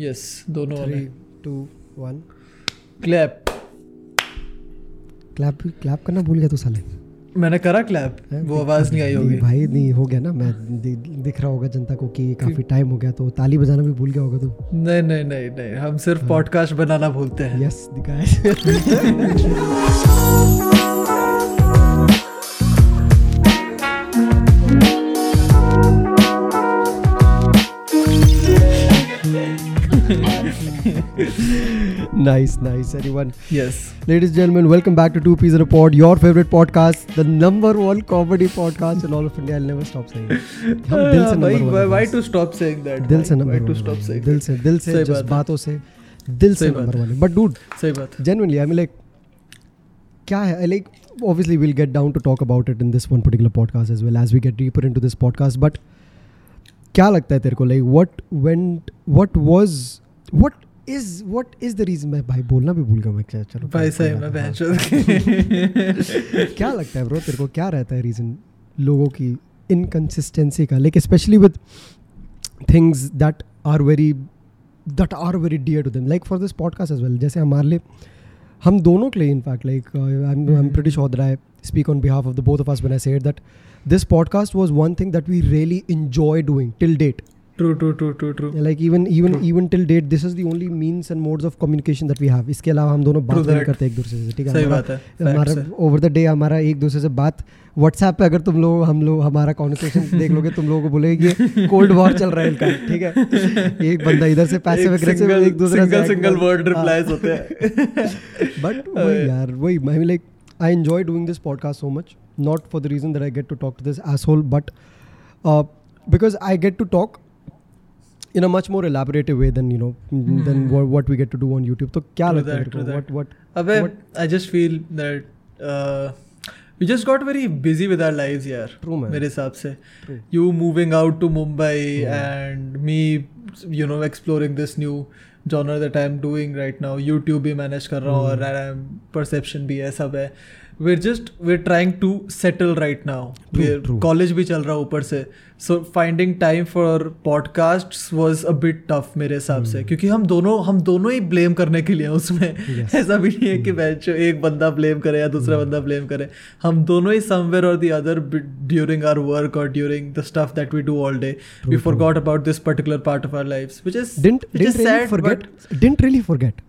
Yes दोनों three two one clap clap clap करना भूल गया तू साले। मैंने करा क्लैप वो आवाज़ नहीं आई होगी। भाई नहीं हो गया ना मैं दि, दिख रहा होगा जनता को कि काफ़ी टाइम हो गया तो ताली बजाना भी भूल गया होगा तू। नहीं नहीं नहीं नहीं हम सिर्फ़ हाँ। पॉडकास्ट बनाना भूलते हैं। यस दिखाया nice nice everyone yes ladies and gentlemen welcome back to two peas in a pod your favorite podcast the number one comedy podcast in all of india i'll never stop saying it हम दिल से भाई number one हैं why guys. to stop saying that दिल से भाई? Number why to stop saying दिल that? से दिल से सही बात है। जज्बातों से दिल से सही बात नंबर वन बट डूड सही बात genuinely i mean like क्या है like obviously we'll get down to talk about it in this one particular podcast as well as we get deeper into this podcast but क्या लगता है तेरे को like what went what was what is what is the reason मैं भाई बोलना भी भूल गया मैं क्या चलो भाई सही मैं। बहन क्या लगता है ब्रो तेरे को क्या रहता है रीजन लोगों की इनकंसिस्टेंसी का? Like specially with things that are very that are very dear to them like for this podcast as well जैसे हमारे लिए हम दोनों के लिए in fact like I am pretty sure that I speak on behalf of the both of us when I said that this podcast was one thing that we really enjoy doing till date true true true true true like even even True. even till date this is the only means and modes of communication that we इसके अलावा हम दोनों बात नहीं करते एक दूसरे से ठीक है हमारा-। ओवर द डे हमारा एक दूसरे से बात व्हाट्सएप पे अगर तुम लोग हम लोग हमारा कॉन्वर्सेशन देख लोगे तुम लोगों को बोलेगे कोल्ड वॉर चल रहा है इनका ठीक है एक बंदा इधर से पैसिव एक एक दूसरे single single word replies होते हैं बट वही यार वही I like I enjoy doing this podcast so much not for the reason that I get to talk to this asshole but because I get to talk in a much more elaborative way than you know than Hmm. than what, what we get to do on YouTube. तो क्या लगता है What what अबे I just feel that uh, we just got very busy with our lives यार True, man. मेरे हिसाब से True. you moving out to Mumbai Yeah. and me you know exploring this new genre that I'm doing right now YouTube भी manage कर रहा हूँ Hmm. और perception भी है सब है we're just we're trying to settle right now True, college भी चल रहा है ऊपर से so finding time for podcasts was a bit tough मेरे हिसाब से Hmm. क्योंकि हम दोनों हम दोनों ही blame करने के लिए हैं उसमें Yes. ऐसा भी नहीं है कि Hmm. bench एक बंदा blame करे या दूसरा बंदा blame करे हम दोनों ही somewhere or the other b- during our work or during the stuff that we do all day True, we true. forgot about this particular part of our lives which is didn't didn't is really sad forget didn't really forget.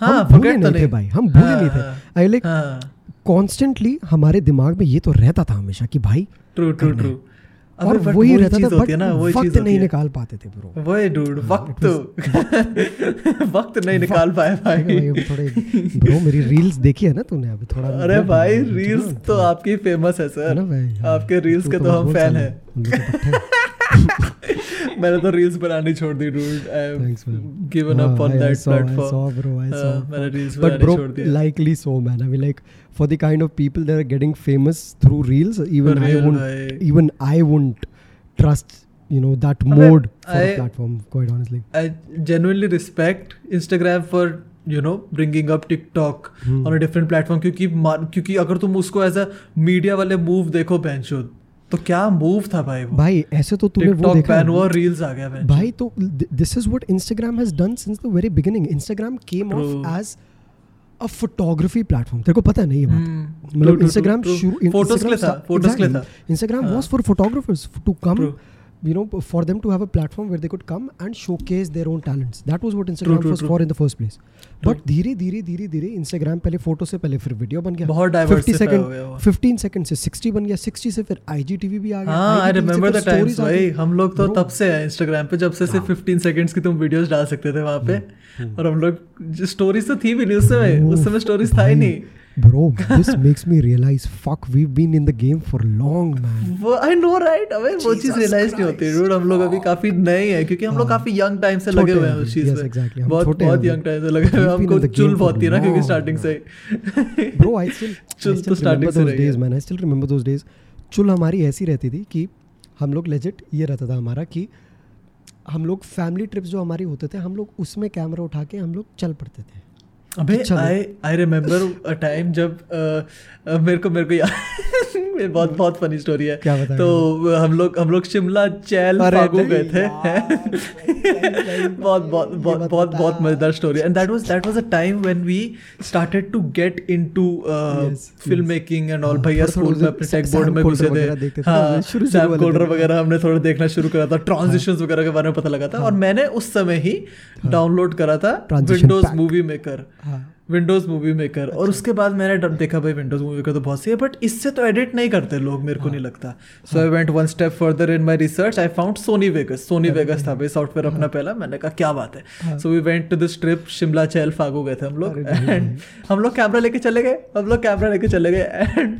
हाँ forget तो नहीं थे भाई हम भूले नहीं थे I like हाँ कॉन्स्टेंटली हमारे दिमाग में ये तो रहता था हमेशा कि भाई ट्रू ट्रू ट्रू है। और वही रहता था ना बट वही वक्त नहीं निकाल पाते थे ब्रो वही डूड हाँ, वक्त। वक्त नहीं निकाल पाए भाई। थोड़े ब्रो मेरी रील्स देखी है ना तूने अभी थोड़ा अरे भाई रील्स तो आपकी फ़ेमस है है सर भाई? हाँ, आपके रील्स के तो तो हम फ़ैन हैं। तो हैं। मैंने तो रील्स बनानी छोड़ दी डूड आई गिवन अप हाँ, on that platform saw, bro, I saw. मैंने रील्स बनानी छोड़ so, man. I mean, like for the kind of people that are getting famous through reels, even For I real, won't, भाई. even I won't you know, that mode for I- platform. Quite honestly. I genuinely respect Instagram for you know bringing up TikTok Hmm. on a different platform क्योंकि क्योंकि अगर तुम उसको as a media वाले move देखो बहनचोद तो क्या मूव था भाई वो? भाई ऐसे तो तूने वो देखा बैन हुआ रील्स आ गया भाई भाई तो this is what Instagram has done since the very beginning Instagram came off as a photography platform तेरे को पता नहीं है बात। हम्म, मतलब इंस्टाग्राम. शुरू Photos के लिए था फ़ोटोज़ के लिए था Instagram. Was for photographers to come. You know for them to have a platform where they could come and showcase their own talents. That was what instagram true, was true. for in the first place. But धीरे धीरे धीरे धीरे Instagram पहले photo से पहले फिर video बन गया। बहुत 50 सेकंड हो 15 सेकंड से 60 बन गया। 60 से फिर आईजीटीवी भी आ गया। हाँ आई रिमेम्बर द टाइम्स भाई। हम लोग तो तब से है इंस्टाग्राम पे जब से सिर्फ़ 15 सेकंड्स की तुम वीडियोस डाल सकते थे वहाँ पे। हम्म, और हम लोग स्टोरीज तो थी भी नहीं उस समय उस समय स्टोरीज था ही नहीं। Bro this makes me realize fuck we've been in the game for long man. वो आई नो राइट अबे वो चीज़ Jesus नहीं होती dude हम लोग अभी काफ़ी नए हैं क्योंकि हम लोग हाँ। काफ़ी यंग टाइम से लगे हुए हैं उस चीज़ में। exactly, बहुत बहुत अभी। यंग से लगे हुए हैं। हमको चुल बहुत थी ना क्योंकि long, से। Bro i still चुल तो स्टार्टिंग से days man. I still remember those days. चुल हमारी ऐसी रहती थी कि हम लोग लेजिट ये रहता था हमारा कि हम लोग फैमिली ट्रिप्स जो हमारी होते थे हम लोग उसमें कैमरा उठा के हम लोग चल पड़ते थे। अबे I I remember a time जब अ, मेरे को मेरे को याद बहुत बहुत फनी स्टोरी है। क्या तो हम लोग हम लोग शिमला चैल फागू गए थे। बहुत बहुत बहुत बहुत बहुत मज़ेदार story and that was that was a time when we started to get into film making and all हाँ, भैया स्कूल में अपने टेक बोर्ड में घुसे थे। हाँ सैम कोल्डर हाँ। वगैरह हमने थोड़ा देखना शुरू करा था ट्रांजिशंस वगैरह के बारे में पता लगा था। और मैंने उस समय ही डाउनलोड करा था विंडोज़ मूवी मेकर हाँ विंडोज़ मूवी मेकर और उसके बाद मैंने डब- देखा भाई विंडोज़ मूवी मेकर तो बहुत सही है बट इससे तो एडिट नहीं करते लोग मेरे को नहीं लगता। So I went one step further in my research I found Sony Vegas Sony Vegas था भाई सॉफ्टवेयर अपना पहला मैंने कहा क्या बात है? So we went to this trip Shimla Chail Fagu गए थे हम लोग एंड हम लोग कैमरा लेके चले गए हम लोग कैमरा लेके चले गए एंड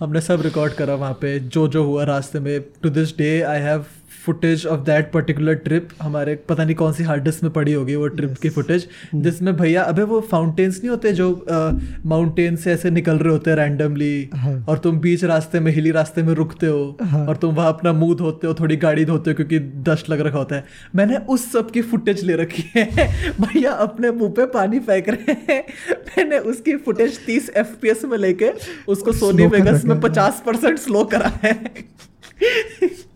हमने सब रिकॉर्ड करा वहाँ पे जो जो हुआ रास्ते में। To this day I have footage of that particular trip हमारे पता नहीं कौन सी हार्ड डिस्क में पड़ी होगी वो ट्रिप yes. की फुटेज जिसमें भैया अबे वो फाउंटेन्स नहीं होते जो माउंटेन से ऐसे निकल रहे होते हैं रैंडमली हाँ। और तुम बीच रास्ते में हिली रास्ते में रुकते हो हाँ। और तुम वहाँ अपना मुँह धोते हो थोड़ी गाड़ी धोते हो क्योंकि डस्ट लग रखा होता है मैंने उस सब की फुटेज ले रखी है भैया अपने मुँह पे पानी फेंक रहे हैं मैंने उसकी फुटेज 30 एफ़ में लेके उसको सोनी वेगस में पचास परसेंट स्लो करा है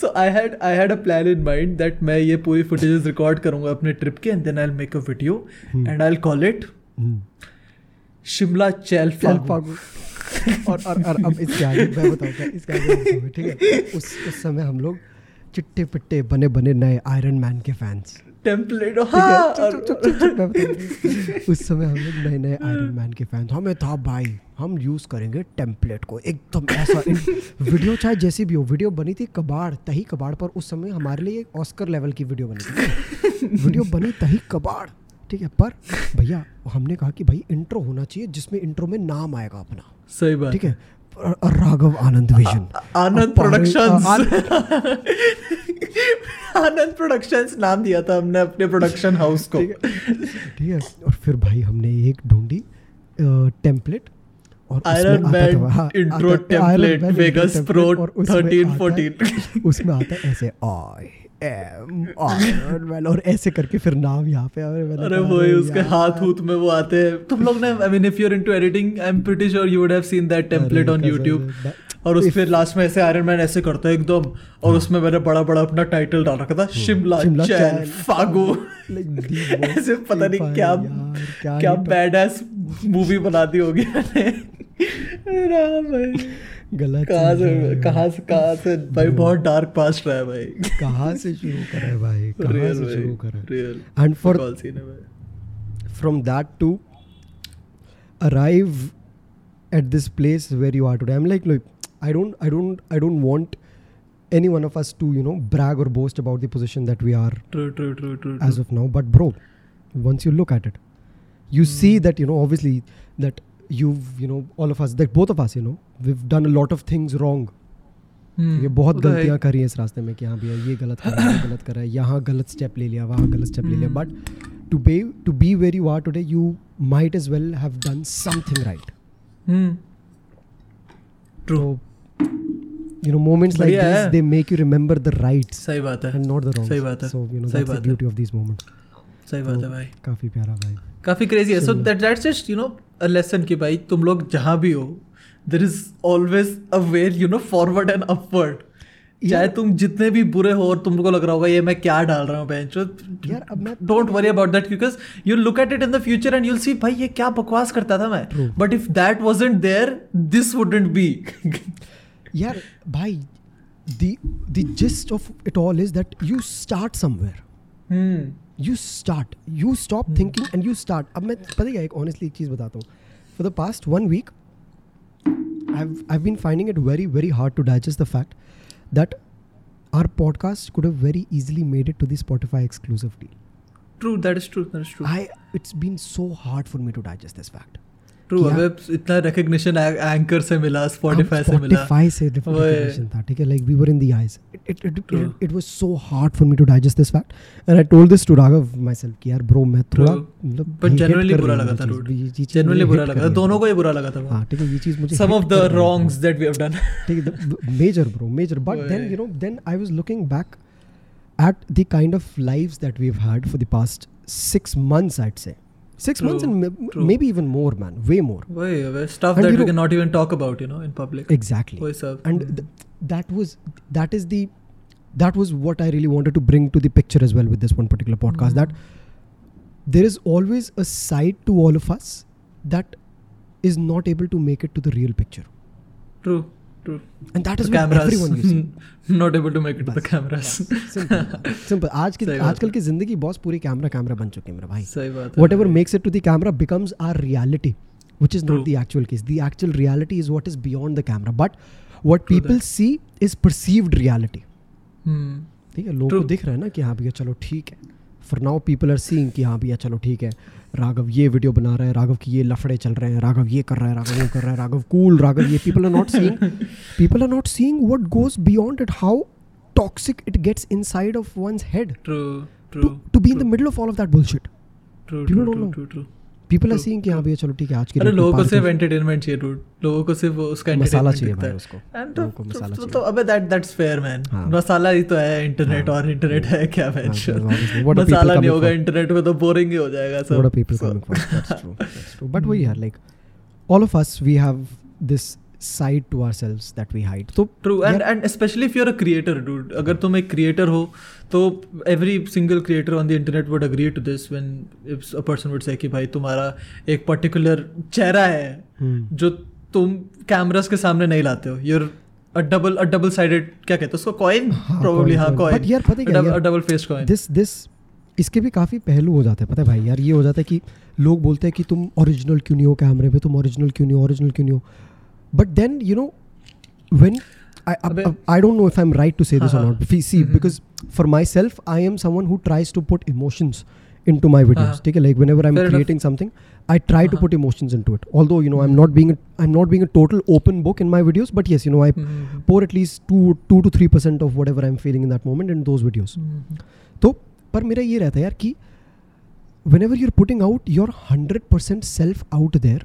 so I had I had a plan in mind that मैं ये पूरी फुटेजेस रिकॉर्ड करूँगा अपने ट्रिप के and then I make a video and I call it. Shimla Chail चल फागू और और और अब इसके आगे मैं बताऊँगा इसके आगे ठीक है? उस उस समय हम लोग चिट्टे पिट्टे बने बने नए आयरन मैन के फैंस टेम्पलेट ठीक हाँ। उस समय हम लोग नए नए आयरन मैन के फ़ैन हमें था भाई। हम यूज़ करेंगे टेम्पलेट को। एकदम ऐसा वीडियो चाहे जैसी भी हो वीडियो बनी थी कबाड़ तही कबाड़ पर उस समय हमारे लिए एक ऑस्कर लेवल की वीडियो बनी थी। वीडियो बनी तही कबाड़ ठीक है? पर भैया हमने कहा कि भाई इंट्रो होना चाहिए जिसमें इंट्रो में नाम आएगा अपना। सही बात ठीक है? Raghav Anand vision. Anand productions Anand productions नाम दिया था हमने अपने प्रोडक्शन हाउस को। ठीक है? और फिर भाई हमने एक ढूंढी template iron man intro template Vegas pro और उसमें 13 आता है- 14 उसमें आता है ऐसे आई आयरन और ऐसे करके फिर नाम यहाँ पे अरे वो अरे उसके हाथ हूथ में वो आते हैं। तुम लोग ने I mean if you are into editing I am pretty sure you would have seen that template on YouTube और उस फिर लास्ट में ऐसे आयरन मैन ऐसे करता है एकदम और उसमें मैंने बड़ा बड़ा अपना टाइटल डाल रखा था शिमला हाँ। शिमला चैल, फागू। ऐसे पता नहीं क्या क्या ही बैड एस मूवी बना दी होगी मैंने। भाई। गलत कहा से कहा से कहा से भाई बहुत डार्क पास रहा है भाई। कहा से शुरू करा है भाई? कहा से शुरू करा है? And for from that to arrive at this place where you are to I am like like I don't I don't I don't want any one of us to you know brag और boast about the position that we are true true true true as of now but bro once you look at it you see that you know obviously that you've you know all of us that both of us you know we've done a lot of things wrong ये बहुत गलतियाँ करी हैं इस रास्ते में कि हाँ भैया ये गलत कर रहा है गलत कर रहा है यहाँ गलत स्टेप ले लिया वहाँ गलत स्टेप ले लिया but to be to be where you are today you might as well have done something right true you know moments like बढ़िया this है। they make you remember the rights सही बात है and not the wrongs सही बात है so you know सही that's the बात है beauty of these moments सही बात है तो भाई काफ़ी प्यारा भाई काफ़ी क्रेजी है। सो। That that's just you know a lesson कि भाई तुम लोग जहाँ भी हो there is always a way you know forward and upward चाहे तुम जितने भी बुरे हो और तुमको लग रहा होगा ये मैं क्या डाल रहा हूँ बेंच यार, अब मैं- don't worry about that because you look at it in the future and you'll see भाई ये क्या बकवास करता था मैं? But if that wasn't there this wouldn't be यार भाई the the gist of it all is that you start you start you stop thinking and you start अब मैं पता ही एक ऑनेस्टली एक चीज़ बताता हूँ। For the past one week I been finding it very very hard to digest the fact that our podcast could have very easily made it to दॉटिफाई Spotify exclusive deal true that is true that is true I it's been so hard for me to digest this fact true अबे इतना recognition anchor से मिला Spotify से मिला Spotify से recognition था ठीक है like we were in the eyes it it, it, True. it, it was so hard for me to digest this fact and I told this to Raghav myself कि यार bro मैं थोड़ा. मतलब but generally बुरा हूँ लगा ये था ये- ये जनरली बुरा लगा था है। दोनों को ही बुरा लगा था हाँ ठीक है ये चीज़ मुझे सम ऑफ़ द है। Wrongs that we have done ठीक है major bro major but then वही। you know then I was looking back at the kind of lives that we've had for the past six months I'd say Six true, months and true. maybe even more, man. Way more. Way, stuff and that we cannot even talk about, you know, in public. Exactly. And hmm. th- that was that is the that was what I really wanted to bring to the picture as well with this one particular podcast. Mm. That there is always a side to all of us that is not able to make it to the real picture. True. True and that is cameras everyone you see not able to make it to the cameras simple simple आज की आजकल की ज़िंदगी boss पूरी camera camera बन चुकी है मेरा भाई सही बात है whatever makes it to the camera becomes our reality which is True. not the actual case the actual reality is what is beyond the camera but what True people that. see is perceived reality हम्म ठीक है लोगों को दिख रहा है ना कि हाँ भैया चलो ठीक है for now people are seeing कि हाँ भैया चलो ठीक है। राघव ये वीडियो बना रहा है राघव की ये लफड़े चल रहे हैं राघव ये कर रहा है राघव वो कर रहा है राघव कूल राघव ये people are not seeing people are not seeing what goes beyond it how toxic it gets inside of one's head to be in the middle of all of that bullshit true true true true. People are seeing कि हाँ भैया चलो ठीक है आज के लिए लोगों को सिर्फ़ एंटरटेनमेंट चाहिए रूट लोगों को सिर्फ़ उसका मसाला चाहिए भाई उसको। एंड तो को तो मसाला तो चाहिए। तो अबे that that's fair man masala ही तो है इंटरनेट हाँ। और इंटरनेट है क्या हाँ, भाई मसाला नहीं होगा इंटरनेट में तो बोरिंग ही हो जाएगा सब what are people coming for that's true but we are like all of us we have this this side to ourselves that we hide. so true and Yeah. And specially if you are a creator dude अगर तुम एक creator हो तो every single creator on the internet would agree to this when if a person would say कि भाई तुम्हारा एक particular चेहरा है hmm. जो तुम कैमरास के सामने नहीं लाते हो। You're a double a double sided क्या कहते हैं उसको कॉइन प्रोबेबली coin, हाँ coin. कॉइन But यार, पता है क्या, यार? Double faced coin this this इसके भी काफ़ी पहलू हो जाते हैं पता है भाई? यार ये हो जाता है कि लोग बोलते हैं कि तुम ओरिजिनल क्यों नहीं हो कैमरे पे? तुम ओरिजिनल क्यों नहीं हो? ओरिजिनल क्यों नहीं हो? But then you know when अबे- I don't know if I am right to say this हाँ, और हाँ. Not see Mhm. Because for myself I am someone who tries to put emotions into my videos हाँ. ठीक है like whenever i'm Fair enough. creating something i try to हाँ. put emotions into it although you know i'm Mhm. not being a, i'm not being a total open book in my videos but yes you know i hmm, pour at least 2 2 to 3 percent of whatever i'm feeling in that moment in those videos हम्म, तो पर मेरा ये रहता है यार कि whenever you're putting out your 100% self out there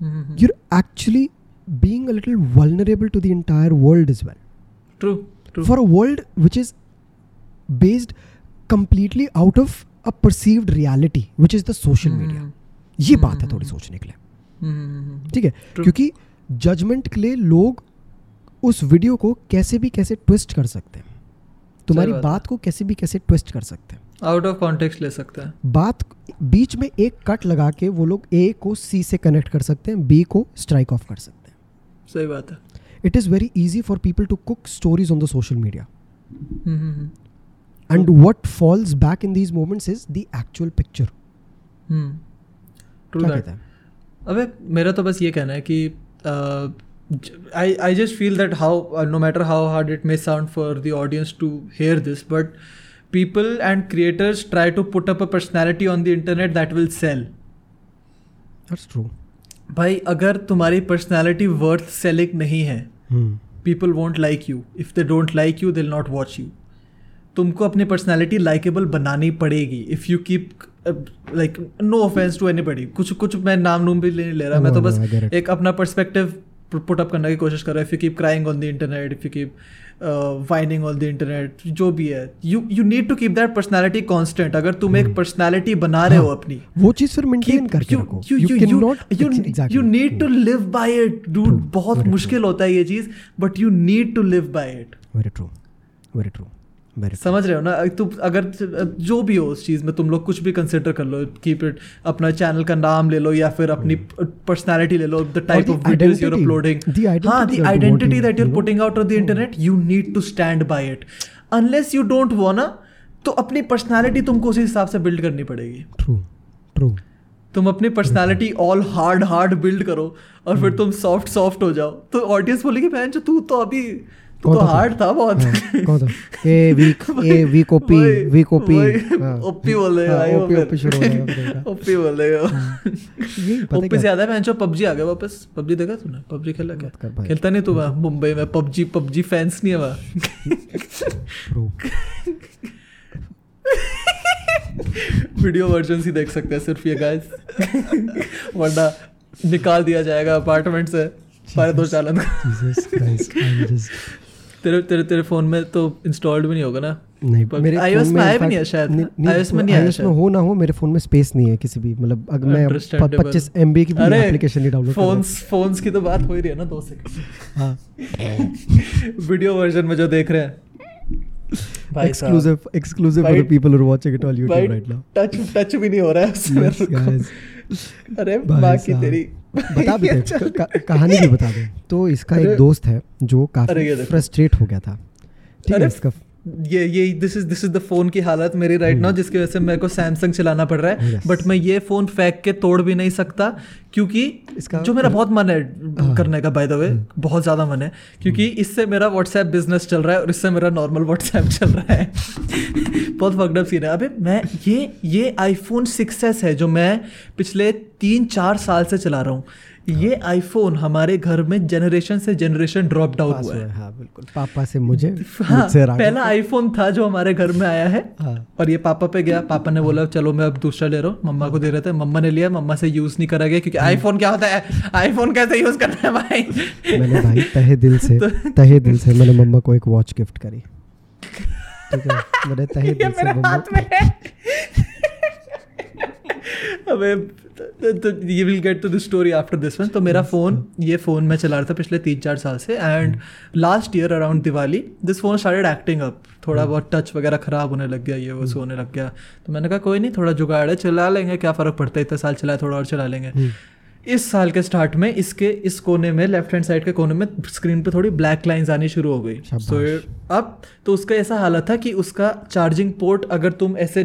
hmm, you're actually being a little vulnerable to the entire world as well. True true. For a world which is based completely out of a perceived reality which is the social media. हम्म, ये बात है हम्म, थोड़ी। सोचने के लिए। हम्म, हम्म, ठीक है? True. क्योंकि जजमेंट के लिए लोग उस वीडियो को कैसे भी कैसे ट्विस्ट कर सकते हैं। तुम्हारी बात। बात को कैसे भी कैसे ट्विस्ट कर सकते हैं। आउट ऑफ़ कॉन्टेक्स्ट ले सकते हैं। बात बीच में एक कट लगा के वो लोग ए को सी से कनेक्ट कर सकते हैं बी को स्ट्राइक ऑफ़ कर सकते हैं। सही बात है। It is very easy for people to cook stories on the social media and what falls back in these moments is the actual picture true that अबे मेरा तो बस ये कहना है कि I just feel that how no matter how hard it may sound for the audience to hear this but people and creators try to put up a personality on the internet that will sell. That's true भाई अगर तुम्हारी personality worth selling नहीं है people won't like you if they don't like you will not watch you तुमको अपनी personality likeable बनानी पड़ेगी. If you keep like no offence to anybody कुछ कुछ मैं नाम नूम भी नहीं ले रहा मैं तो No, no, बस. एक अपना पर्सपेक्टिव पुट अप करने की कोशिश कर रहे हो if you keep crying on the internet if you keep whining on the internet जो भी है you you need to keep that personality constant अगर तुम एक पर्सनैलिटी बना रहे हो हाँ, अपनी वो चीज़ फिर मेंटेन करके रखो। You need to live by it you need to live by it dude. True. बहुत मुश्किल होता है ये चीज़ but you need to live by it very true very true समझ रहे हो ना? तुम अगर जो भी हो उस चीज़ में तुम लोग कुछ भी कंसिडर कर लो कीप इट अपना चैनल का नाम ले लो या फिर अपनी पर्सनालिटी ले लो the type of videos your identity. Uploading हाँ the identity that you know? Putting out on the internet you need to stand by it unless you don't wanna तो अपनी पर्सनैलिटी तुमको उसी हिसाब से बिल्ड करनी पड़ेगी। ट्रू ट्रू तुम अपनी personality all hard hard build करो और Hmm. फिर तुम सॉफ्ट सॉफ्ट हो जाओ। तो ऑडियंस बोलेगी बहन जो तू तो अभी तू कौन तो हार्ड था बहुत। हाँ, कौन था? A weak a weak OP weak OP वही, ओपी बोल भाई ओपी ओपी शुरू हो गया ओपी बोल हो। ओपी से ज़्यादा बहन जो पबजी आ गया वापस? पबजी देखा तूने? पबजी खेला क्या। खेलता नहीं तू वहाँ मुंबई में? पबजी पबजी फैंस नहीं है वहाँ. वीडियो वर्जन ही देख सकते हैं सिर्फ़ ये गाइस वरना निकाल दिया जाएगा अपार्टमेंट से। सारे दो चालन तेरे तेरे तेरे फ़ोन में तो इंस्टॉल्ड भी नहीं होगा ना नहीं पर मेरे phone में आया भी नहीं है शायद। नहीं- नहीं, में नहीं आया में शायद। हो ना हो मेरे फ़ोन में स्पेस नहीं है किसी भी मतलब अगर मैं Understandable. पच्चीस एम की भी एप्लीकेशन नहीं डाउनलोड फोन्स फोन्स की तो बात हो ही रही है ना दो सेकंड हाँ वीडियो वर्जन में जो देख रहे हैं exclusive exclusive for the people who watching it on भाई YouTube right now touch touch भी नहीं हो रहा है. अरे भाई माँ की साहब। तेरी बता भी दे कहानी भी बता दे। तो इसका एक दोस्त है जो काफ़ी फ्रस्ट्रेट हो गया था। ठीक है इसका ये ये this is this is the phone की हालत मेरी राइट नाउ जिसकी वजह से मेरे को सैमसंग चलाना पड़ रहा है। हम्म। Yes. बट मैं ये फ़ोन फेंक के तोड़ भी नहीं सकता क्योंकि इसका- जो मेरा बहुत मन है हाँ। करने का बाय द वे बहुत ज़्यादा मन है क्योंकि इससे मेरा व्हाट्सएप बिज़नेस चल रहा है और इससे मेरा नॉर्मल व्हाट्सएप चल रहा है। बहुत फकडअप सीन है। अबे मैं ये ये आईफोन सिक्स है जो मैं पिछले तीन चार साल से चला रहा हूँ। ये आईफोन हमारे घर में जनरेशन से जनरेशन ड्रॉप डाउन हुआ है। है हाँ बिल्कुल। पापा से मुझे हाँ मुझसे पहला आईफोन था जो हमारे घर में आया है। हाँ। और ये पापा पे गया। पापा ने बोला चलो मैं अब दूसरा ले रहा हूँ। मम्मा को दे रहे थे। मम्मा ने लिया। मम्मा से यूज़ नहीं करा गया क्योंकि आईफोन क्या होता है? आईफोन कैसे यूज़ करना है भाई? मैंने भाई तहे दिल से तहे दिल से मैंने मम्मा को एक वॉच गिफ्ट करी। ठीक है? मैंने तहे दिल से मेरे हाथ में है। अबे तो ये will get to the story after this one तो मेरा फ़ोन ये फ़ोन मैं चला रहा था पिछले तीन चार साल से and last year around Diwali this phone started acting up थोड़ा बहुत टच वगैरह ख़राब होने लग गया ये वो सोने लग गया। तो मैंने कहा कोई नहीं थोड़ा जुगाड़ है चला लेंगे क्या फ़र्क पड़ता है? इतने साल चलाए थोड़ा और चला लेंगे। इस साल के स्टार्ट में इसके इस कोने में लेफ़्ट हैंड साइड के कोने में स्क्रीन पे थोड़ी ब्लैक लाइंस आनी शुरू हो गई। सो अब तो उसका ऐसा हालत था कि उसका चार्जिंग पोर्ट अगर तुम ऐसे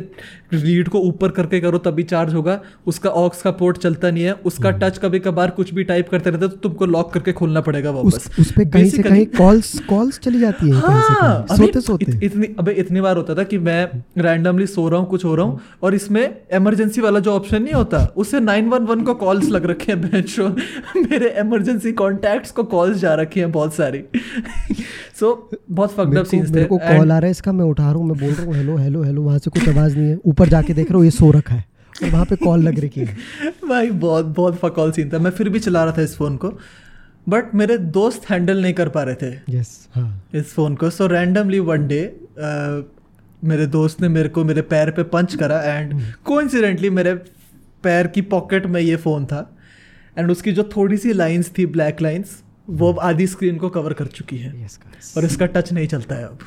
रीड को ऊपर करके करो तभी चार्ज होगा। उसका ऑक्स का पोर्ट चलता नहीं है। उसका टच कभी कभार कुछ भी टाइप करते रहते तो तुमको लॉक करके खोलना पड़ेगा वापस। उस पे कहीं से कहीं कॉल्स कॉल्स चली जाती है हाँ सोते सोते। इत, इतनी अबे इतनी बार होता था कि मैं रैंडमली सो रहा हूँ कुछ हो रहा हूँ और इसमें इमरजेंसी वाला जो ऑप्शन नहीं होता उससे 911 को कॉल्स लग रखे हैं बेंचो मेरे इमरजेंसी कॉन्टैक्ट्स को कॉल्स जा रखी हैं बहुत सारी। सो बहुत फक्ड अप सीन्स थे मेरे को कॉल आ रहा है इसका मैं उठा रहा हूँ मैं बोल रहा हूँ हेलो हेलो हेलो वहाँ से कुछ आवाज़ नहीं है। ऊपर जाके देख रहा हूँ ये सो रखा है। और वहाँ पे कॉल लग रही है भाई बहुत बहुत फकॉल सीन था। मैं फिर भी चला रहा था इस फ़ोन को। बट मेरे दोस्त हैंडल नहीं कर पा रहे थे। यस हाँ। इस फ़ोन को। सो रैंडमली वन डे मेरे दोस्त ने मेरे को मेरे पैर पे पंच करा एंड कोइंसिडेंटली मेरे पैर की पॉकेट में ये फ़ोन था। एंड उसकी जो थोड़ी सी लाइंस थी ब्लैक लाइंस वो अब आधी स्क्रीन को कवर कर चुकी है। गाइस और इसका टच नहीं चलता है अब।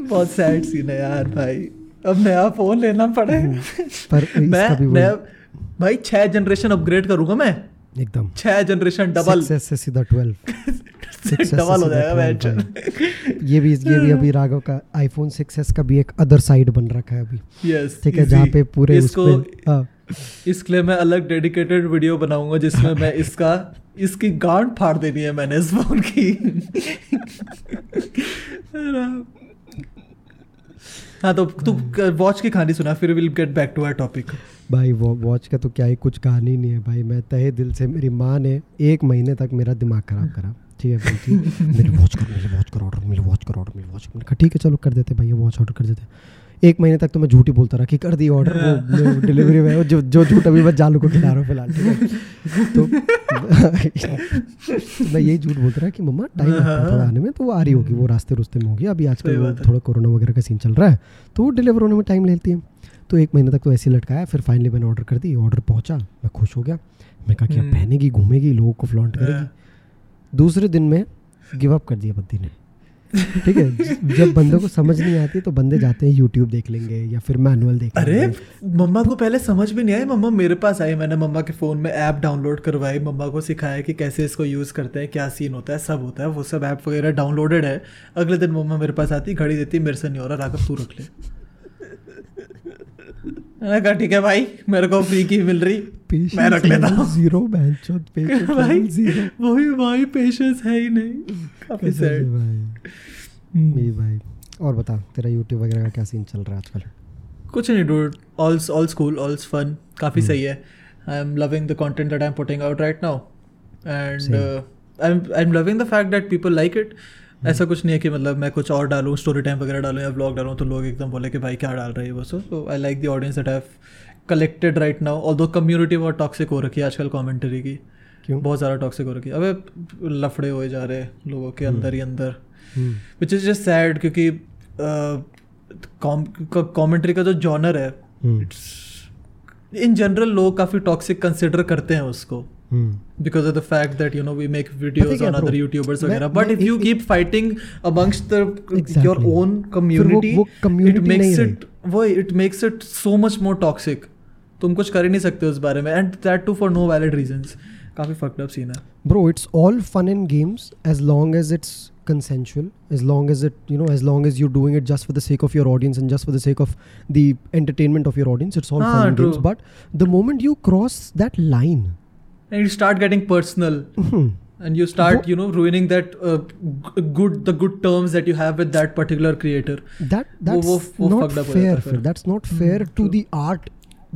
बहुत सैड सीन है यार भाई। अब नया फ़ोन लेना पड़ेगा पर मैं नया भाई छह जनरेशन अपग्रेड करूँगा मैं। एकदम। छह जनरेशन डबल से सीधा 12 6S डबल हो जाएगा सीधा मैं 12 ये भी ये भी अभी राघव का आईफोन 6s का भी एक अदर साइड बन रखा है अभी। यस ठीक है जहाँ पे पूरे उस इसको पे हाँ। इसके लिए मैं अलग डेडिकेटेड वीडियो बनाऊँगा जिसमें मैं इसका इसकी गांड फाड़ देनी है मैंने इस फ़ोन की। हाँ तो तू वॉच की कहानी सुना फिर will get back to our topic भाई वो वॉच का तो क्या ही कुछ कहानी नहीं है भाई। मैं तहे दिल से मेरी माँ ने एक महीने तक मेरा दिमाग खराब करा। ठीक है बोलती मेरी वॉच करो मेरी वॉच करो ऑर्डर मेरी वॉच करो ऑर्डर मेरी वॉच मैंने कहा ठीक है चलो कर देते भाई ये वॉच ऑर्डर कर देते एक महीने तक तो मैं झूठ ही बोलता रहा कि कर दी ऑर्डर वो डिलीवरी में जो जो झूठ अभी मैं जालू को खिला रहा हूँ फ़िलहाल तो मैं यही झूठ बोलता रहा कि मम्मा टाइम लगता है थोड़ा आने में तो वो आ रही होगी वो रास्ते रुस्ते में होगी। अभी आजकल है। थोड़ा कोरोना वगैरह का सीन चल रहा है तो वो डिलीवर होने में टाइम लेती है। तो एक महीने तक तो ऐसे ही लटकाया फिर फाइनली मैंने ऑर्डर कर दी ऑर्डर पहुँचा मैं खुश हो गया। मैं कहा कि अब हम्म। पहनेगी घूमेगी लोगों को फ्लॉन्ट हाँ। करेगी दूसरे दिन में गिव अप कर दिया बद्दी ने। ठीक है जब बंदे को समझ नहीं आती तो बंदे जाते हैं यूट्यूब देख लेंगे या फिर मैनुअल देख अरे मम्मा को पहले समझ भी नहीं आई मम्मा मेरे पास आई मैंने मम्मा के फ़ोन में ऐप डाउनलोड करवाई मम्मा को सिखाया कि कैसे इसको यूज़ करते हैं क्या सीन होता है सब होता है वो सब ऐप वगैरह डाउनलोडेड है। अगले दिन मम्मा मेरे पास आती घड़ी देती मेरे से नहीं हो रहा राघव तू रख ले। मैंने कहा ठीक है भाई मेरे को फ्री की मिल रही मैं रख लेता हूँ. ज़ीरो भाई ज़ीरो वही भाई पेशेंस है ही नहीं। काफ़ी सैड भाई? मेरी भाई और बता तेरा यूट्यूब वगैरह का क्या सीन चल रहा है आजकल? कुछ नहीं dude all all school all fun काफ़ी. सही है। I am loving the content that I am putting out right now and I am I am loving the fact that people like it ऐसा कुछ नहीं है कि मतलब मैं कुछ और डालूँ स्टोरी टाइम वगैरह डालूँ या ब्लॉग डालूँ तो लोग एकदम बोले कि भाई क्या डाल रहे हैं वो so I like the audience that have collected right now although community बहुत टॉक्सिक हो रखी है आजकल कॉमेंट्री की। क्यों? बहुत ज़्यादा टॉक्सिक हो रखी है। अबे लफड़े हुए जा रहे हैं लोगों के अंदर ही अंदर। Hmm, which is just sad क्योंकि कॉमेंट्री का जो जॉनर है हम्म, इन जनरल लोग काफ़ी टॉक्सिक कंसिडर करते हैं उसको हम्म. because of the fact that you know we make videos on other? YouTubers वगैरह but if you keep fighting amongst the exactly. your own फिर वो- वो community it makes it वो it makes it so much more toxic तुम कुछ कर ही नहीं सकते उस बारे में and that too for no valid reasons काफ़ी fucked up scene है Bro, it's all fun and games as long as it's consensual, as long as it, you know, as long as you're doing it just for the sake of your audience and just for the sake of the entertainment of your audience, it's all Ah, fun and games. true. But the moment you cross that line, and you start getting personal mhm, and you start Wo- you know ruining that uh, g- good the good terms that you have with that particular creator that that's वो- वो not fucked up हो fair. जाता है फिर. फिर। That's not Hmm, fair to true. the art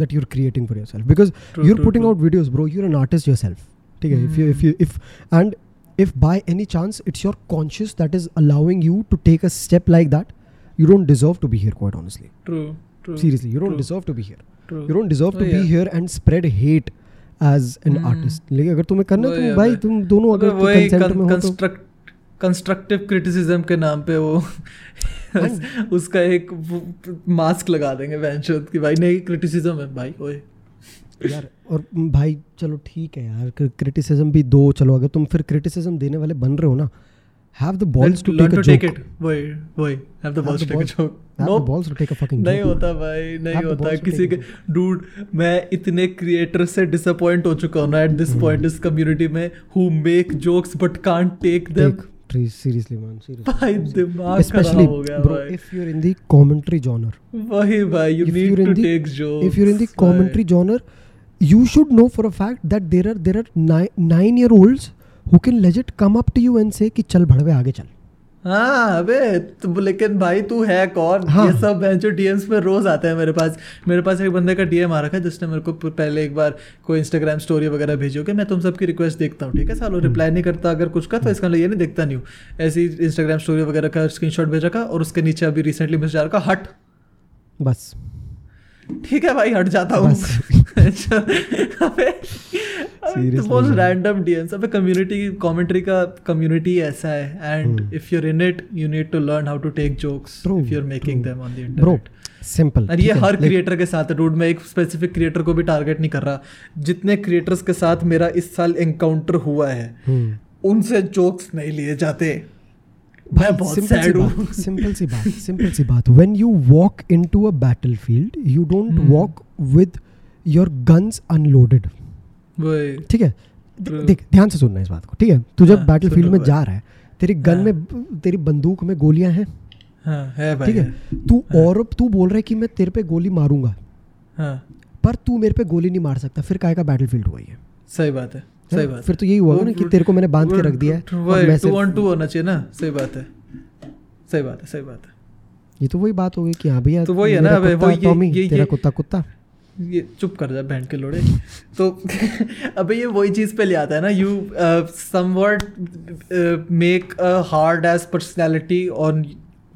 that you're creating for yourself because True, you're true, putting true. out videos, bro. You're an artist yourself. ठीक है? If you if you if and if by any chance it's your conscious that is allowing you to take a step like that, you don't deserve to be here. Quite honestly, true true seriously, you don't true, deserve to be here. true You don't deserve Oh, to yeah. be here and spread hate as an Hmm. artist. लेकिन अगर तुम्हें करना है तुम है, भाई। तुम दोनों अगर कंसेंट में हो तो कंस्ट्रक्ट कंस्ट्रक्टिव क्रिटिसिज्म के नाम पे वो उसका एक मास्क लगा देंगे वैंशोद की भाई नहीं क्रिटिसिज्म है भाई ओए यार और भाई चलो ठीक है यार क्रिटिसिज्म भी दो चलो अगर तुम फिर क्रिटिसिज्म देने वाले बन रहे हो ना have the balls to take a joke it. वही वही have the a balls- joke. Have the Nope. Balls to take a fucking नहीं होता भाई नहीं होता किसी के डूड मैं इतने क्रिएटर से डिसअपॉइंट हो चुका हूँ ना एट दिस पॉइंट इस कम्युनिटी में who make jokes but can't take them take seriously man seriously भाई दिमाग हो गया bro भाई। if you're in the commentary genre. वही भाई you need to take jokes if you're in the commentary genre you should know for a fact that there are there are nine, nine year olds who can legit come up to you and say कि चल भड़वे आगे चल। हाँ अबे तो लेकिन भाई तू है कौन? हाँ। ये सब बेंचो डीएम्स में रोज आते हैं मेरे पास। मेरे पास एक बंदे का डीएम आ रखा है जिसने मेरे को पहले एक बार कोई इंस्टाग्राम स्टोरी वगैरह भेजी होगी मैं तुम सबकी रिक्वेस्ट देखता हूँ ठीक है? सालो रिप्लाई नहीं करता अगर कुछ का तो इसका मतलब ये नहीं देखता नहीं हूँ। ऐसी इंस्टाग्राम स्टोरी वगैरह का स्क्रीनशॉट भेज रखा और उसके नीचे अभी रिसेंटली मैसेज आ रखा हट। बस। ठीक है भाई हट जाता हूँ। बहुत रैंडम डीएम्स अबे कम्युनिटी कमेंट्री का कम्युनिटी ऐसा है and Hmm. If you're in it you need to learn how to take jokes if you are making them on the internet simple और ये हर क्रिएटर के साथ है डूड मैं एक स्पेसिफिक क्रिएटर को भी टारगेट नहीं कर रहा। जितने क्रिएटर्स के साथ मेरा इस साल एनकाउंटर हुआ है हम्म उनसे जोक्स नहीं लिए जाते। बहुत सिंपल सी सैड हूँ बात सिंपल सी बात सिंपल सी बात. When you walk into a battlefield you don't Hmm. Walk with your guns unloaded ठीक है? देख ध्यान से सुनना इस बात को ठीक है? तू जब हाँ, बैटलफील्ड में जा रहा है तेरी गन हाँ। में तेरी बंदूक में गोलियाँ हैं? हाँ है भाई। ठीक है? तू हाँ। और तू बोल रहा है कि मैं तेरे पे गोली मारूँगा। हाँ। पर तू मेरे पे गोली नहीं मार सकता फिर काय का बैटलफील्ड हुआ ये? सही बात है। सही बात फिर तो यही हुआ ना कि तेरे को मैंने बाँध के रख दिया है वही टू ऑन टू होना चाहिए ना? सही बात है। सही बात है सही बात है। ये तो वही बात हो गई कि हाँ भैया तो वही है ना, अबे, कुत्ता वो ये- ये- तेरा कुत्ता कुत्ता। ये चुप कर जा बैंड के लोड़े। तो अबे ये वही चीज़ पे ले आता है ना you somewhat make a hard edge personality on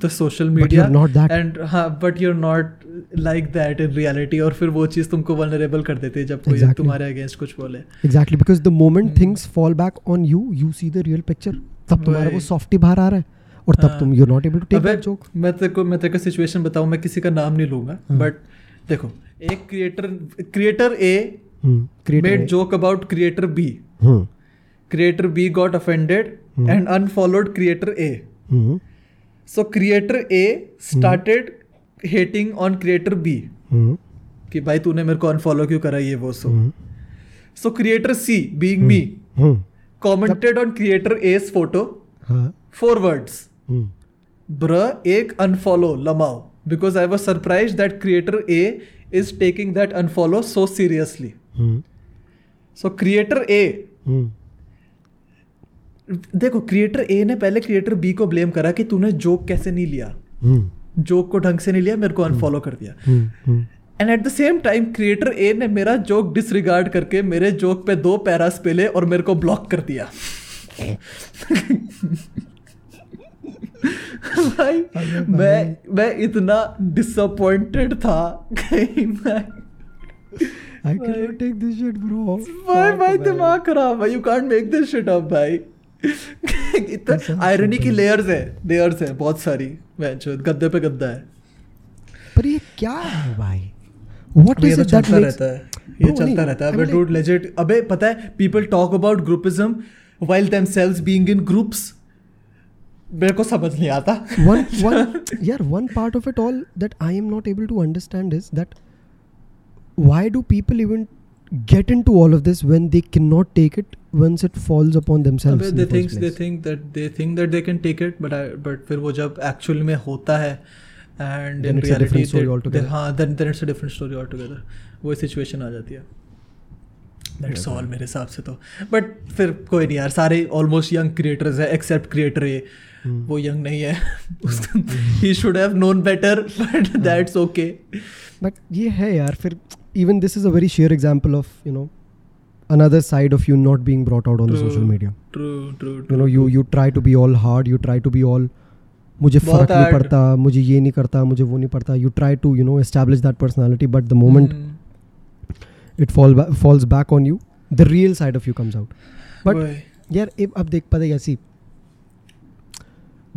the social media. And हाँ but you're not like that in reality और फिर वो चीज़ तुमको वनरेबल कर देती है जब कोई Exactly. तुम्हारे अगेंस्ट कुछ बोले exactly because the moment. Things fall back on you you see the real picture तब तुम्हारा वो सॉफ्टी बाहर आ रहा है और तब हाँ। तुम you not able to take that joke मैं तेरे को मैं तेरे को सिचुएशन बताऊँ मैं किसी का नाम नहीं लूँगा हाँ। बट देखो एक creator creator A made joke about creator B hmm creator B got offended Hmm. and unfollowed creator A. Hmm So hating on creator B कि भाई तूने मेरे को अनफॉलो क्यों करा ये वो so so creator C being me commented on creator S photo four words bruh एक unfollow lmao. Because I was surprise that creator A is taking that unfollow so seriously so creator A देखो creator A ने पहले creator B को blame करा कि तूने joke कैसे नहीं लिया. हम्म। जोक को ढंग से नहीं लिया मेरे को अनफॉलो कर दिया। हम्म and at the same time creator A ने मेरा जोक डिसरिगार्ड करके मेरे जोक पे दो पैरास पेले और मेरे को ब्लॉक कर दिया। भाई मैं मैं इतना डिसअपॉइंटेड था। कहीं मैं I cannot take this shit, bro. भाई man. दिमाग खराब भाई you can't make this shit up भाई। आयरनी की लेयर्स है लेयर्स है बहुत सारी मैच गद्दे पे गद्दा है। पर ये क्या है भाई? व्हाट इज़ इट दैट रहता है ये चलता रहता है। बट डूड लेजेंड अबे पता है people talk about groupism while themselves being in groups मेरे को समझ नहीं आता। वन वन यार one part of it all that I am not able to understand is that why do people even get into all of this when they cannot take it once it falls upon themselves they the think they think that they think that they can take it but I but फिर वो जब actual में होता है and Then in it's a different reality story they- altogether. they- हाँ then then it's a different story altogether वो situation आ जाती है दैट्स ऑल मेरे हिसाब से तो बट फिर कोई नहीं यार सारे ऑलमोस्ट यंग क्रिएटर्स है एक्सेप्ट क्रिएटर Hmm. वो यंग नहीं है ही should have known better but that's okay but ये है यार फिर even this is a very sheer example of you know another side of you not being brought out on the social media true true you know you you try to be all hard you try to be all मुझे बहुत फ़र्क नहीं hard. पड़ता मुझे ये नहीं करता मुझे वो नहीं पड़ता you try to you know establish that personality but the moment Hmm. it fall ba- falls back on you the real side of you comes out but यार अब अब देख पता है कैसी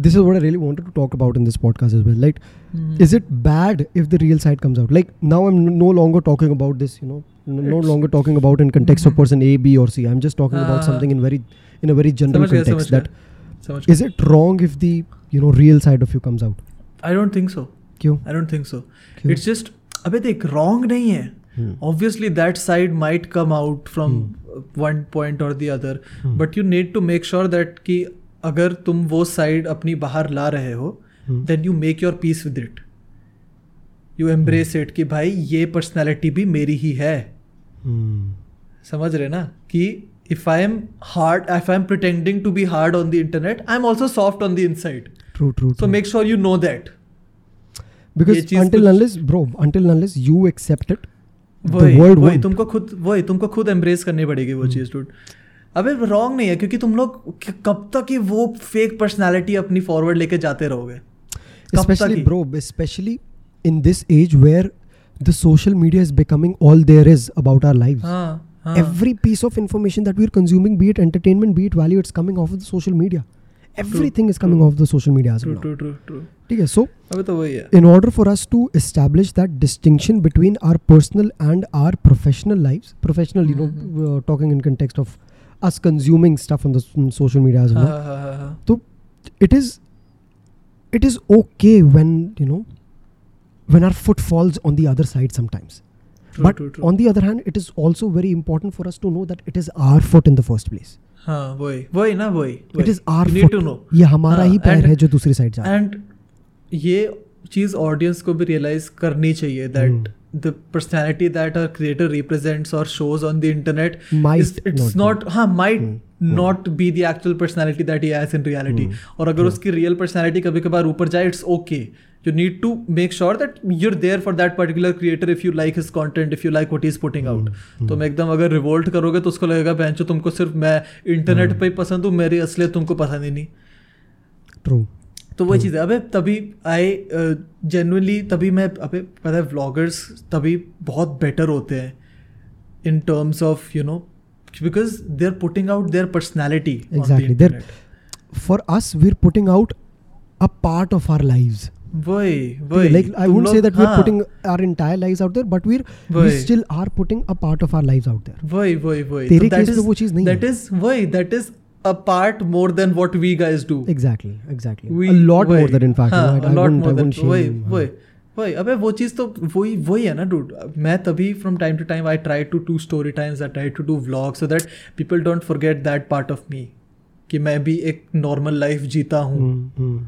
this is what I really wanted to talk about in this podcast as well. Like, Hmm. is it bad if the real side comes out? Like now, I'm n- no longer talking about this. You know, n- no It's- longer talking about in context of Mhm. person A, B, or C. I'm just talking about Ah. something in very in a very general समझ गया समझ context. That गया समझ is it wrong if the you know real side of you comes out? I don't think so क्यों? I don't think so क्यों? It's just अबे देख wrong नहीं है Hmm. obviously that side might come out from Hmm. one point or the other Hmm. but you need to make sure that कि अगर तुम वो साइड अपनी बाहर ला रहे हो then you make your peace with it you embrace it कि भाई ये पर्सनैलिटी भी मेरी ही है। hmm. समझ रहे ना? कि if I am hard if I am pretending to be hard on the internet I am also soft on the inside true true so make sure you know that because वही तुमको खुद वही तुमको खुद एम्ब्रेस करनी पड़ेगी वो चीज़ टूट अबे रॉन्ग नहीं है क्योंकि तुम लोग कब तक ही वो फेक पर्सनालिटी अपनी फॉरवर्ड लेके जाते रहोगे? Specially bro specially in this age where the social media is becoming all there is about our lives every piece of information that we are consuming be it entertainment be it value it's coming off the social media everything is coming off the social media true true true ठीक है so अबे तो वही है। In order for us to establish that distinction between our personal and our professional lives professional you know talking in context of Mhm. uh, us consuming stuff on the on social media as हाँ well हाँ हाँ हाँ so it is it is okay when you know when our foot falls on the other side sometimes true, but true, true. on the other hand it is also very important for us to know that it is our foot in the first place हाँ वही वही ना वही it is our you need foot to know ये हमारा हाँ, ही पैर है जो दूसरी साइड जा एंड ये चीज़ ऑडियंस को भी रियलाइज़ करनी चाहिए that the personality that our creator represents और shows on the internet it's not not हाँ Hmm. Not be the actual personality that he has in reality. और अगर उसकी रियल पर्सनैलिटी कभी कभार ऊपर जाए it's okay you need to make sure that you're there for that particular creator if you like his content if you like what is putting out तो मैं एकदम अगर रिवोल्ट करोगे तो उसको लगेगा बेंचो तुमको सिर्फ़ मैं इंटरनेट Hmm. पे ही पसंद हूँ मेरी असलियत तुमको पसंद ही नहीं. ट्रू तो वो चीज़ है। अबे तभी आई जनरली तभी मैं अबे पता है व्लॉगर्स तभी बहुत बेटर होते हैं in terms of you know because they are putting out their personality for us we're putting out a part of our life वही we are putting out still are putting a part of our lives वो चीज़ नहीं a part more than what we guys Exactly, exactly. We- a lot more than in fact. हाँ, you a I lot more than- वही वही हाँ. वही अबे वो चीज़ तो वही वही है ना डूड मैं तभी from time to time I try to do story times I try to do vlog so that people don't forget that part of me कि मैं भी एक नॉर्मल लाइफ जीता हूँ hmm, hmm.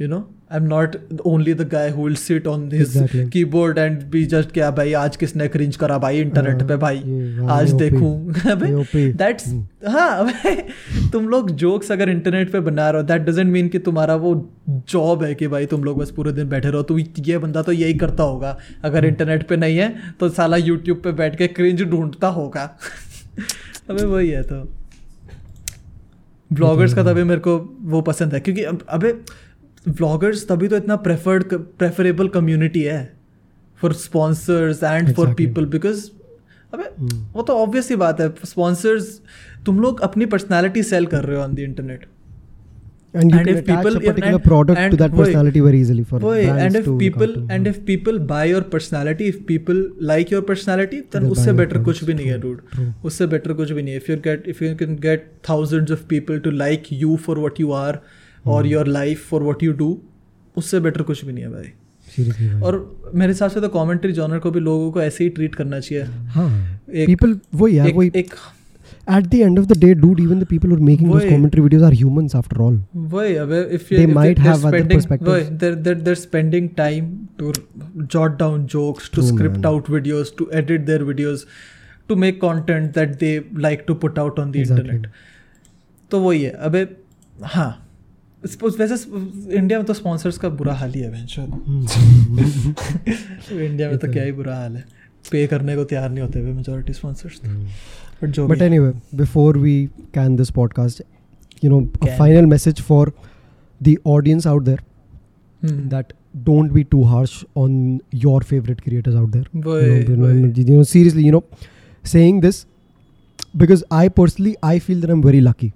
You know I am not only the guy who will sit on his. Keyboard and be just क्या भाई आज किसने क्रिंज करा भाई इंटरनेट हाँ, पे भाई? आज देखूँ। That's hmm. हाँ तुम लोग जोक्स अगर इंटरनेट पे बना रहे हो दैट डजेंट मीन कि तुम्हारा वो जॉब है कि भाई तुम लोग बस पूरे दिन बैठे रहो। तो ये बंदा तो यही करता होगा। अगर इंटरनेट पे नहीं है तो साला यूट्यूब पे बैठ के क्रिंज ढूंढता होगा। अबे वही है तो। ब्लॉगर्स का तभी मेरे को वो पसंद है क्योंकि अब अबे व्लॉगर्स तभी तो इतना प्रेफर्ड प्रेफरेबल कम्युनिटी है for sponsors and for people because अबे हम्म। वो तो ऑब्वियस ही बात है स्पॉन्सर्स तुम लोग अपनी पर्सनालिटी सेल कर रहे हो on the internet and you And can if attach people- a particular and- product and to that personality very easily for वही and if people and if people buy your personality if people like your personality then उससे better कुछ. भी नहीं है dude. उससे better कुछ भी नहीं है if you get if you can get thousands of people to like you for what you are or Hmm. your life for what you do उससे better कुछ भी नहीं है भाई और मेरे हिसाब से तो कमेंट्री जॉनर को भी लोगों को ऐसे ही ट्रीट करना चाहिए हाँ एक- people यार एक, एक at the end of the day dude even the people who are making those commentary videos are humans after all वही if you They if might they're have spending, other perspectives. वही they're, they're they're spending time to jot down jokes to True, script man. out videos to edit their videos to make content that they like to put out on the Exactly. internet तो वही है अबे हाँ वैसे India में तो sponsors का बुरा हाल ही है इंडिया में तो, तो क्या ही बुरा हाल है। पे करने को तैयार नहीं होते हुए मेजोरिटी स्पॉन्सर्स बट जो but any before we can this podcast you know final message for the audience out there that don't be too harsh on your favourite creators out there seriously you know saying this because I personally I feel that I am very lucky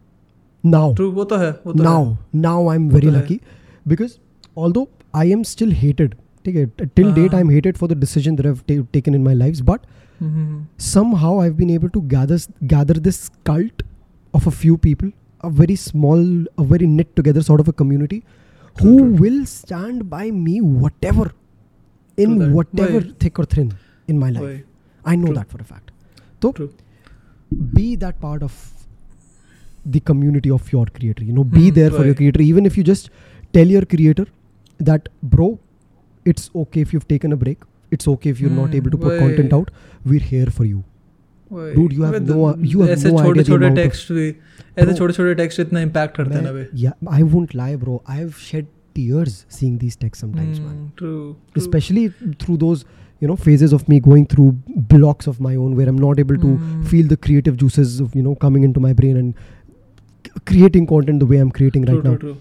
because i personally i feel that i'm very lucky now true वो तो है वो तो now now i'm very तो है। lucky because although i am still hated ठीक है till date हाँ। i'm hated for the decision that i've ta- taken in my lives but है हम्म, somehow i've been able to gather gather this cult of a few people a very small a very knit together sort of a community who True, true. will stand by me whatever in True that. whatever Why? thick or thin in my life वही i know True. that for a fact so True. be that part of the community of your creator you know be Hmm, there for your right. creator even if you just tell your creator that bro it's okay if you've taken a break it's okay if you're not Hmm, able to put वही। content out we're here for you वही। Dude, you have अबे no- the- you have ऐसे no idea छोटे the छोटे amount of- text भी ऐसे Bro, छोटे छोटे टेक्स्ट इतना इम्पैक्ट करते हैं ना मैं- बे yeah i won't lie bro i've shed tears seeing these texts sometimes man true especially through those you know phases of me going through blocks of my own where i'm not able to Hmm. feel the creative juices of you know coming into my brain and c- creating content the way i'm creating right now true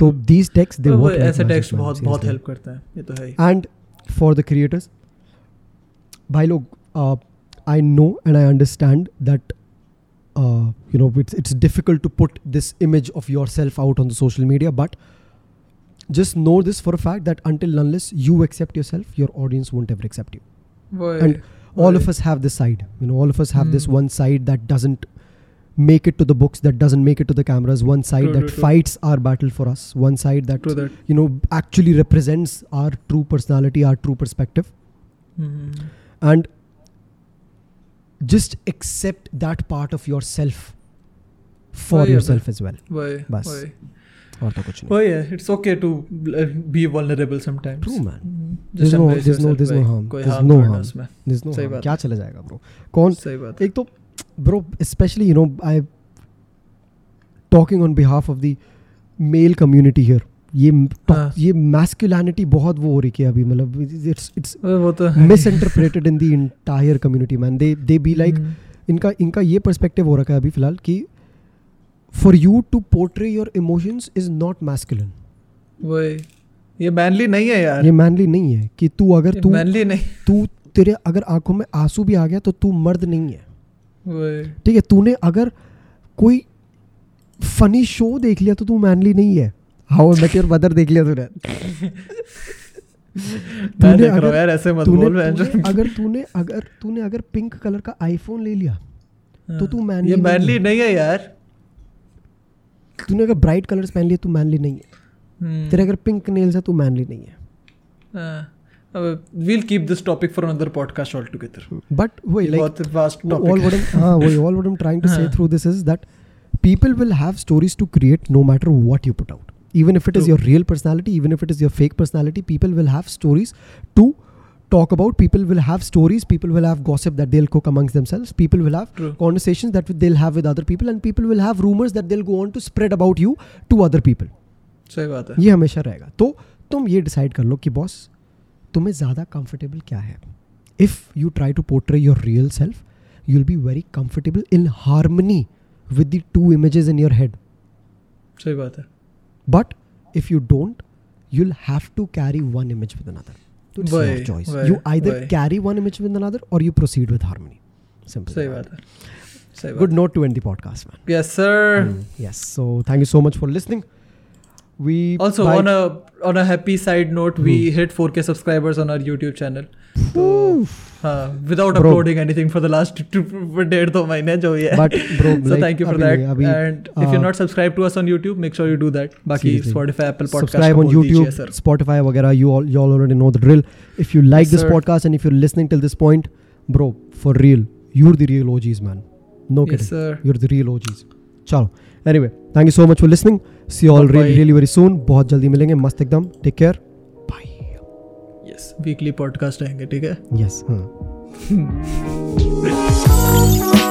so these texts they work like ऐसे magic, text man, बहुत बहुत seriously. Help करते हैं ये तो है ही and for the creators भाई लोग uh, I know and I understand that uh, you know it's it's difficult to put this image of yourself out on the social media but just know this for a fact that until and unless you accept yourself your audience won't ever accept you वही and all of वही। us have this side you know all of us have this Hmm. one side that doesn't make it to the books that doesn't make it to the cameras one side True, that true, true. fights our battle for us one side that True that you know actually represents our true personality our true perspective hmm, and just accept that part of yourself for वही है yourself as well वही बस। वही और तो कुछ नहीं वही है it's okay to be vulnerable sometimes True, man. There's no- there's no- there's no harm. कोई There's harm no थोड़ा harm. उसमें There's no सही harm. बात क्या है। चला जाएगा ब्रो कौन सही बात है एक तो Bro specially you know I talking on behalf of the male community here ये हाँ। ये मैस्कुलैनिटी बहुत वो हो रही है अभी मतलब इट्स इट्स वो तो है। Misinterpreted in the entire community man they they be like इनका इनका ये पर्सपेक्टिव हो रखा है अभी फ़िलहाल कि for you to portray your emotions is not masculine वही। ये मैनली नहीं है यार। ये मैनली नहीं है कि तू अगर तू मैनली नहीं। तू तेरे अगर आँखों में आँसू भी आ गया तो तू मर्द नहीं है। ठीक है तूने अगर कोई फनी शो देख लिया तो तू मैनली नहीं है। हाउ मेट योर मदर देख लिया तूने। तूने देख रहा अगर- यार ऐसे मत तूने बोल अगर तूने अगर तूने अगर पिंक कलर का आईफोन ले लिया तो तू manly ये मैनली है। नहीं है यार। तूने अगर ब्राइट कलर्स पहन लिए तू मैनली नहीं है। हम्म, तेरे अगर पिंक नेल्स है तू मैनली नहीं है। हाँ, we'll keep this topic for another podcast altogether like बहुत vast all what I'm, हाँ वही all what I'm trying to say हाँ. through this is that people will have stories to create no matter what you put out even if it is True. your real personality even if it is your fake personality people will have stories to talk about people will have stories people will have gossip that they'll cook amongst themselves people will have True. conversations that they'll have with other people and people will have rumors that they'll go on to spread about you to other people सही बात है ये हमेशा रहेगा तो तुम ये decide कर लो कि बॉस तुम्हें ज़्यादा कंफर्टेबल क्या है? If you try to portray your real self you will be very comfortable in harmony with the two images in your head सही बात है। But if you don't you'll have to carry one image with another choice you either carry one image with another or you proceed with harmony simple सही बात है। Good note to end the podcast man yes sir yes so thank you so much for listening we Also, bye- on a on a happy side note, we Hmm. hit 4K subscribers on our YouTube channel. So, हाँ, without Bro. uploading anything for the last two, डेढ़ दो महीने जो ये है. but bro so like, thank you for अभी that. नहीं, अभी and if you're uh, not subscribed to us on YouTube, make sure you do that. बाकी Seriously. Spotify, Apple Podcast subscribe का on बोल YouTube, दीजिए, sir. Spotify, वगैरह. You all you all already know the drill. If you like Yes, this sir. podcast and if you're listening till this point, bro, for real, you're the real OGs, man. No kidding. Yes, sir. You're the real OGs. चलो। Anyway thank you so much for listening see all really really very soon बहुत जल्दी मिलेंगे। मस्त एकदम। Take care bye yes weekly podcast आएँगे ठीक है? Yes हाँ।